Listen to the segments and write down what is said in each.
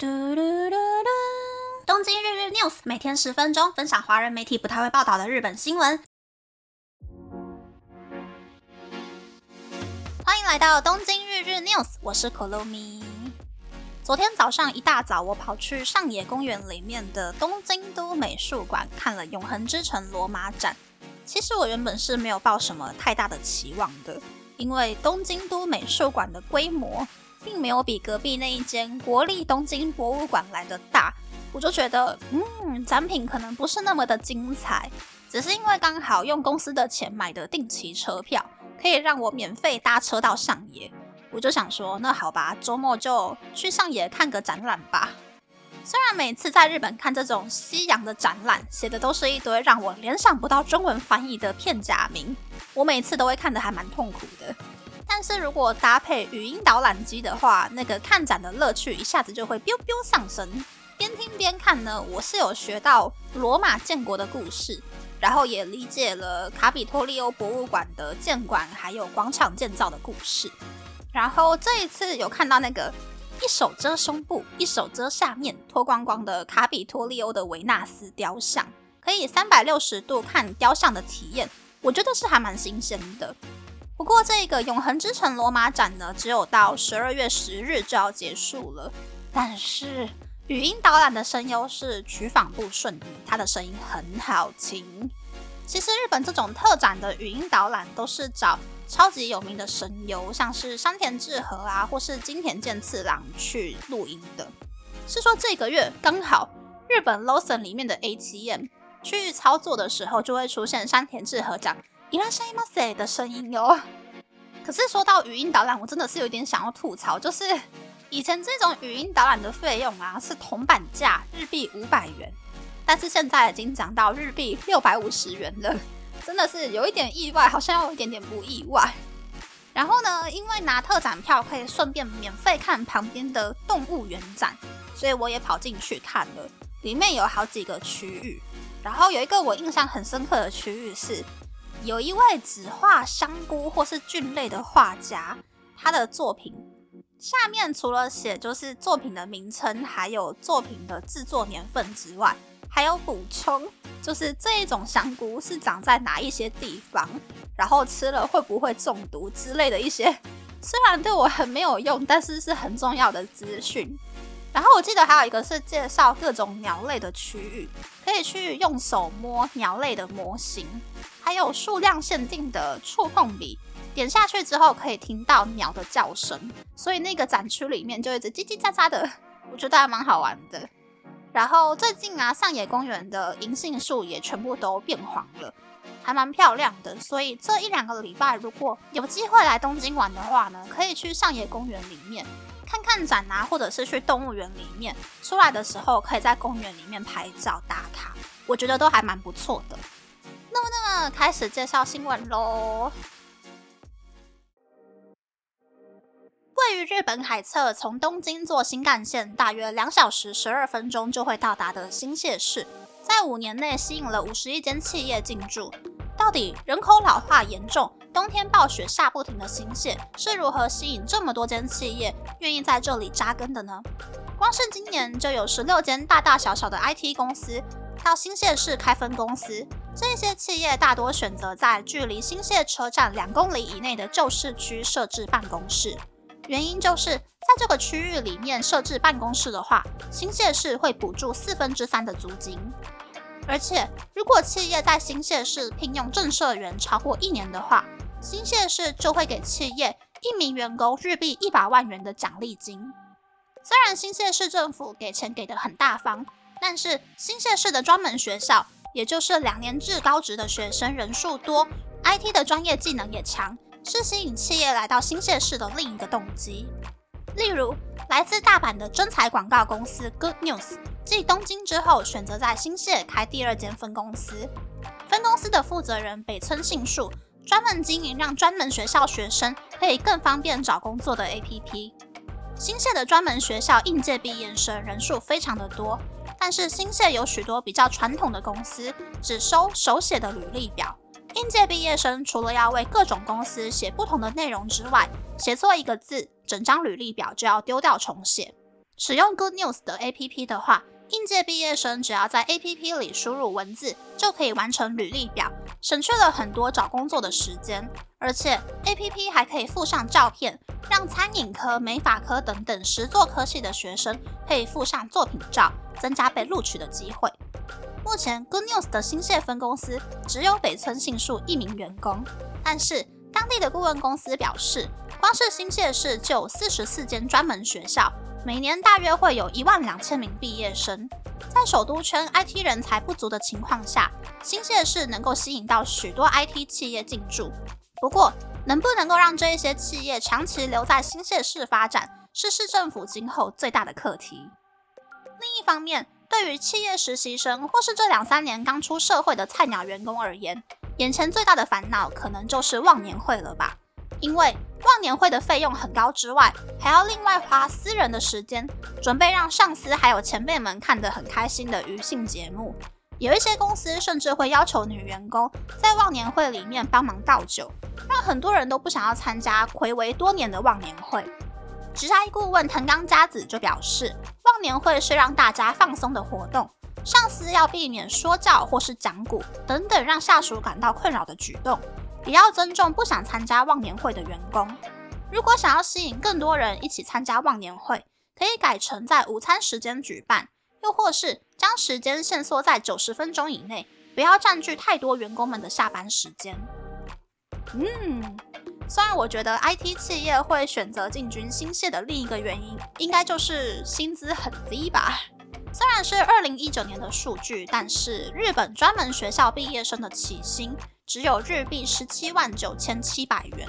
嘟嘟嘟嘟！东京日日 news 每天十分钟，分享华人媒体不太会报道的日本新闻。欢迎来到东京日日 news，我是可露咪。昨天早上一大早，我跑去上野公园里面的东京都美术馆看了《永恒之城》罗马展。其实我原本是没有抱什么太大的期望的，因为东京都美术馆的规模。并没有比隔壁那一间国立东京博物馆来的大，我就觉得，嗯，展品可能不是那么的精彩。只是因为刚好用公司的钱买的定期车票，可以让我免费搭车到上野，我就想说，那好吧，周末就去上野看个展览吧。虽然每次在日本看这种西洋的展览，写的都是一堆让我联想不到中文翻译的片假名，我每次都会看得还蛮痛苦的。但是如果搭配语音导览机的话，那个看展的乐趣一下子就会 biu biu 上升。边听边看呢，我是有学到罗马建国的故事，然后也理解了卡比托利欧博物馆的建馆还有广场建造的故事。然后这一次有看到那个一手遮胸部，一手遮下面，脱光光的卡比托利欧的维纳斯雕像，可以三百六十度看雕像的体验，我觉得是还蛮新鲜的。不过，这个永恒之城罗马展呢，只有到十二月十日就要结束了。但是语音导览的声优是取访不顺，它的声音很好听。其实日本这种特展的语音导览都是找超级有名的声优，像是山田智和啊，或是金田健次郎去录音的。是说这个月刚好日本 Lawson 里面的 ATM 去操作的时候，就会出现山田智和讲。伊拉山伊马塞的声音哟，可是说到语音导览，我真的是有点想要吐槽，就是以前这种语音导览的费用啊是铜板价日币五百元，但是现在已经涨到日币六百五十元了，真的是有一点意外，好像有一点点不意外。然后呢，因为拿特展票可以顺便免费看旁边的动物园展，所以我也跑进去看了，里面有好几个区域，然后有一个我印象很深刻的区域是。有一位只画香菇或是菌类的画家，他的作品下面除了写就是作品的名称，还有作品的制作年份之外，还有补充，就是这一种香菇是长在哪一些地方，然后吃了会不会中毒之类的一些，虽然对我很没有用，但是是很重要的资讯。然后我记得还有一个是介绍各种鸟类的区域，可以去用手摸鸟类的模型，还有数量限定的触碰笔，点下去之后可以听到鸟的叫声，所以那个展区里面就一直叽叽喳喳的，我觉得还蛮好玩的。然后最近啊，上野公园的银杏树也全部都变黄了，还蛮漂亮的。所以这一两个礼拜如果有机会来东京玩的话呢，可以去上野公园里面。看看展啊，或者是去动物园里面出来的时候，可以在公园里面拍照打卡，我觉得都还蛮不错的。开始介绍新闻喽。位于日本海侧，从东京坐新干线大约两小时十二分钟就会到达的新泻市，在五年内吸引了五十一间企业进驻。到底人口老化严重？冬天暴雪下不停的新泻是如何吸引这么多间企业愿意在这里扎根的呢？光是今年就有十六间大大小小的 IT 公司到新泻市开分公司，这些企业大多选择在距离新泻车站两公里以内的旧市区设置办公室，原因就是在这个区域里面设置办公室的话，新泻市会补助四分之三的租金。而且如果企业在新泻市聘用正社员超过一年的话，新泻市就会给企业一名员工日币一百万元的奖励金。虽然新泻市政府给钱给的很大方，但是新泻市的专门学校，也就是两年制高职的学生人数多，IT 的专业技能也强，是吸引企业来到新泻市的另一个动机。例如，来自大阪的真才广告公司 Good News，继东京之后，选择在新泻开第二间分公司。分公司的负责人北村信树。专门经营让专门学校学生可以更方便找工作的 APP。新泻的专门学校应届毕业生人数非常的多，但是新泻有许多比较传统的公司只收手写的履历表。应届毕业生除了要为各种公司写不同的内容之外，写错一个字，整张履历表就要丢掉重写。使用 Good News 的 APP 的话，应届毕业生只要在 APP 里输入文字，就可以完成履历表，省去了很多找工作的时间。而且 APP 还可以附上照片，让餐饮科、美法科等等实作科系的学生可以附上作品照，增加被录取的机会。目前 Good News 的新泻分公司只有北村杏树一名员工，但是当地的顾问公司表示，光是新泻市就有四十四间专门学校。每年大约会有一万两千名毕业生，在首都圈 IT 人才不足的情况下，新泻市能够吸引到许多 IT 企业进驻。不过，能不能够让这一些企业长期留在新泻市发展，是市政府今后最大的课题。另一方面，对于企业实习生或是这两三年刚出社会的菜鸟员工而言，眼前最大的烦恼可能就是忘年会了吧。因为忘年会的费用很高之外，还要另外花私人的时间准备让上司还有前辈们看得很开心的娱性节目。有一些公司甚至会要求女员工在忘年会里面帮忙倒酒，让很多人都不想要参加暌违多年的忘年会。职涯顾问藤冈佳子就表示，忘年会是让大家放松的活动，上司要避免说教或是讲古等等让下属感到困扰的举动。也要尊重不想参加忘年会的员工。如果想要吸引更多人一起参加忘年会，可以改成在午餐时间举办，又或是将时间限缩在九十分钟以内，不要占据太多员工们的下班时间。嗯，虽然我觉得 IT 企业会选择进军新泻的另一个原因，应该就是薪资很低吧。虽然是二零一九年的数据，但是日本专门学校毕业生的起薪。只有日币十七万九千七百元，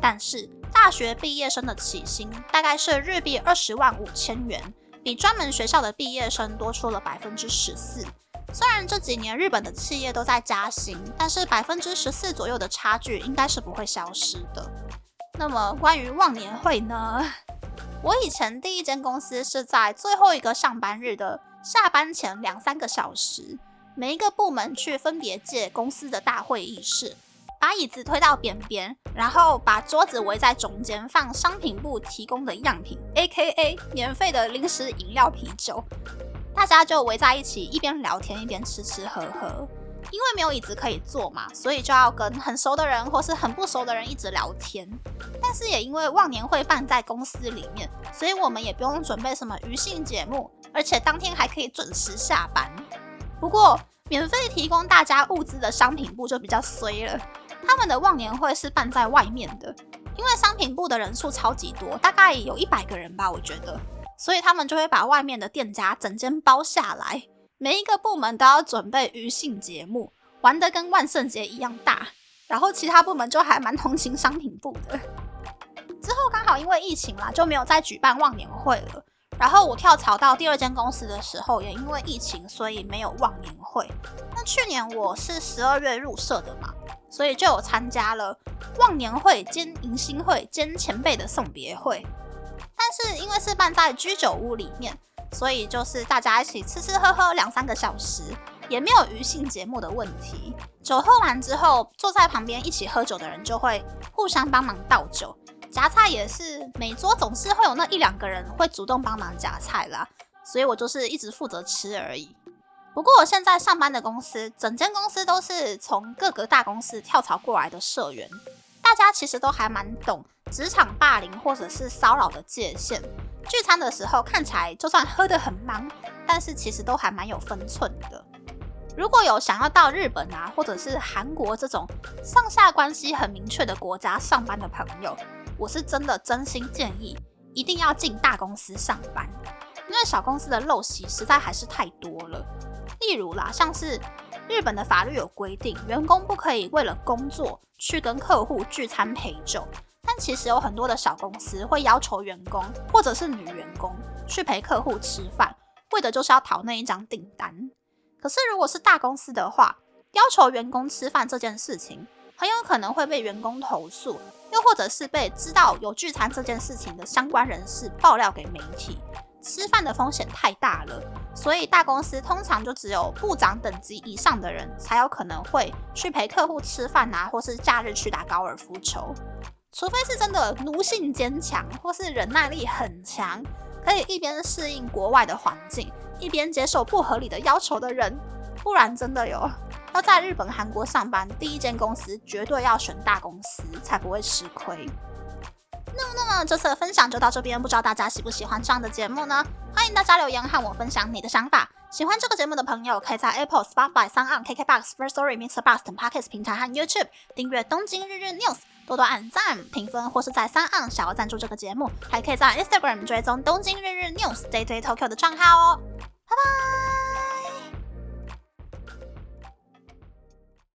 但是大学毕业生的起薪大概是日币二十万五千元，比专门学校的毕业生多出了百分之十四。虽然这几年日本的企业都在加薪，但是百分之十四左右的差距应该是不会消失的。那么关于忘年会呢？我以前第一间公司是在最后一个上班日的下班前两三个小时。每一个部门去分别借公司的大会议室，把椅子推到边边，然后把桌子围在中间，放商品部提供的样品，A.K.A. 免费的零食、饮料、啤酒，大家就围在一起，一边聊天一边吃吃喝喝。因为没有椅子可以坐嘛，所以就要跟很熟的人或是很不熟的人一直聊天。但是也因为忘年会办在公司里面，所以我们也不用准备什么娱性节目，而且当天还可以准时下班。不过，免费提供大家物资的商品部就比较衰了。他们的忘年会是办在外面的，因为商品部的人数超级多，大概有一百个人吧，我觉得，所以他们就会把外面的店家整间包下来，每一个部门都要准备娱性节目，玩得跟万圣节一样大。然后其他部门就还蛮同情商品部的。之后刚好因为疫情啦，就没有再举办忘年会了。然后我跳槽到第二间公司的时候，也因为疫情，所以没有忘年会。那去年我是十二月入社的嘛，所以就有参加了忘年会兼迎新会兼前辈的送别会。但是因为是办在居酒屋里面，所以就是大家一起吃吃喝喝两三个小时，也没有余兴节目的问题。酒喝完之后，坐在旁边一起喝酒的人就会互相帮忙倒酒。夹菜也是每桌总是会有那一两个人会主动帮忙夹菜啦，所以我就是一直负责吃而已。不过我现在上班的公司，整间公司都是从各个大公司跳槽过来的社员，大家其实都还蛮懂职场霸凌或者是骚扰的界限。聚餐的时候看起来就算喝得很忙，但是其实都还蛮有分寸的。如果有想要到日本啊，或者是韩国这种上下关系很明确的国家上班的朋友，我是真的真心建议，一定要进大公司上班，因为小公司的陋习实在还是太多了。例如啦，像是日本的法律有规定，员工不可以为了工作去跟客户聚餐陪酒，但其实有很多的小公司会要求员工或者是女员工去陪客户吃饭，为的就是要讨那一张订单。可是如果是大公司的话，要求员工吃饭这件事情，很有可能会被员工投诉。又或者是被知道有聚餐这件事情的相关人士爆料给媒体，吃饭的风险太大了，所以大公司通常就只有部长等级以上的人才有可能会去陪客户吃饭啊，或是假日去打高尔夫球。除非是真的奴性坚强，或是忍耐力很强，可以一边适应国外的环境，一边接受不合理的要求的人。不然真的有要在日本、韩国上班，第一间公司绝对要选大公司，才不会吃亏。那么，那么这次的分享就到这边，不知道大家喜不喜欢这样的节目呢？欢迎大家留言和我分享你的想法。喜欢这个节目的朋友，可以在 Apple、Spotify、s o n KKBox、First Story、Mr. Bus 等 Podcast 平台和 YouTube 订阅《东京日日 News》，多多按赞、评分，或是在三岸想要赞助这个节目，还可以在 Instagram 追踪《东京日日 News》Day Day Tokyo 的账号哦。拜拜。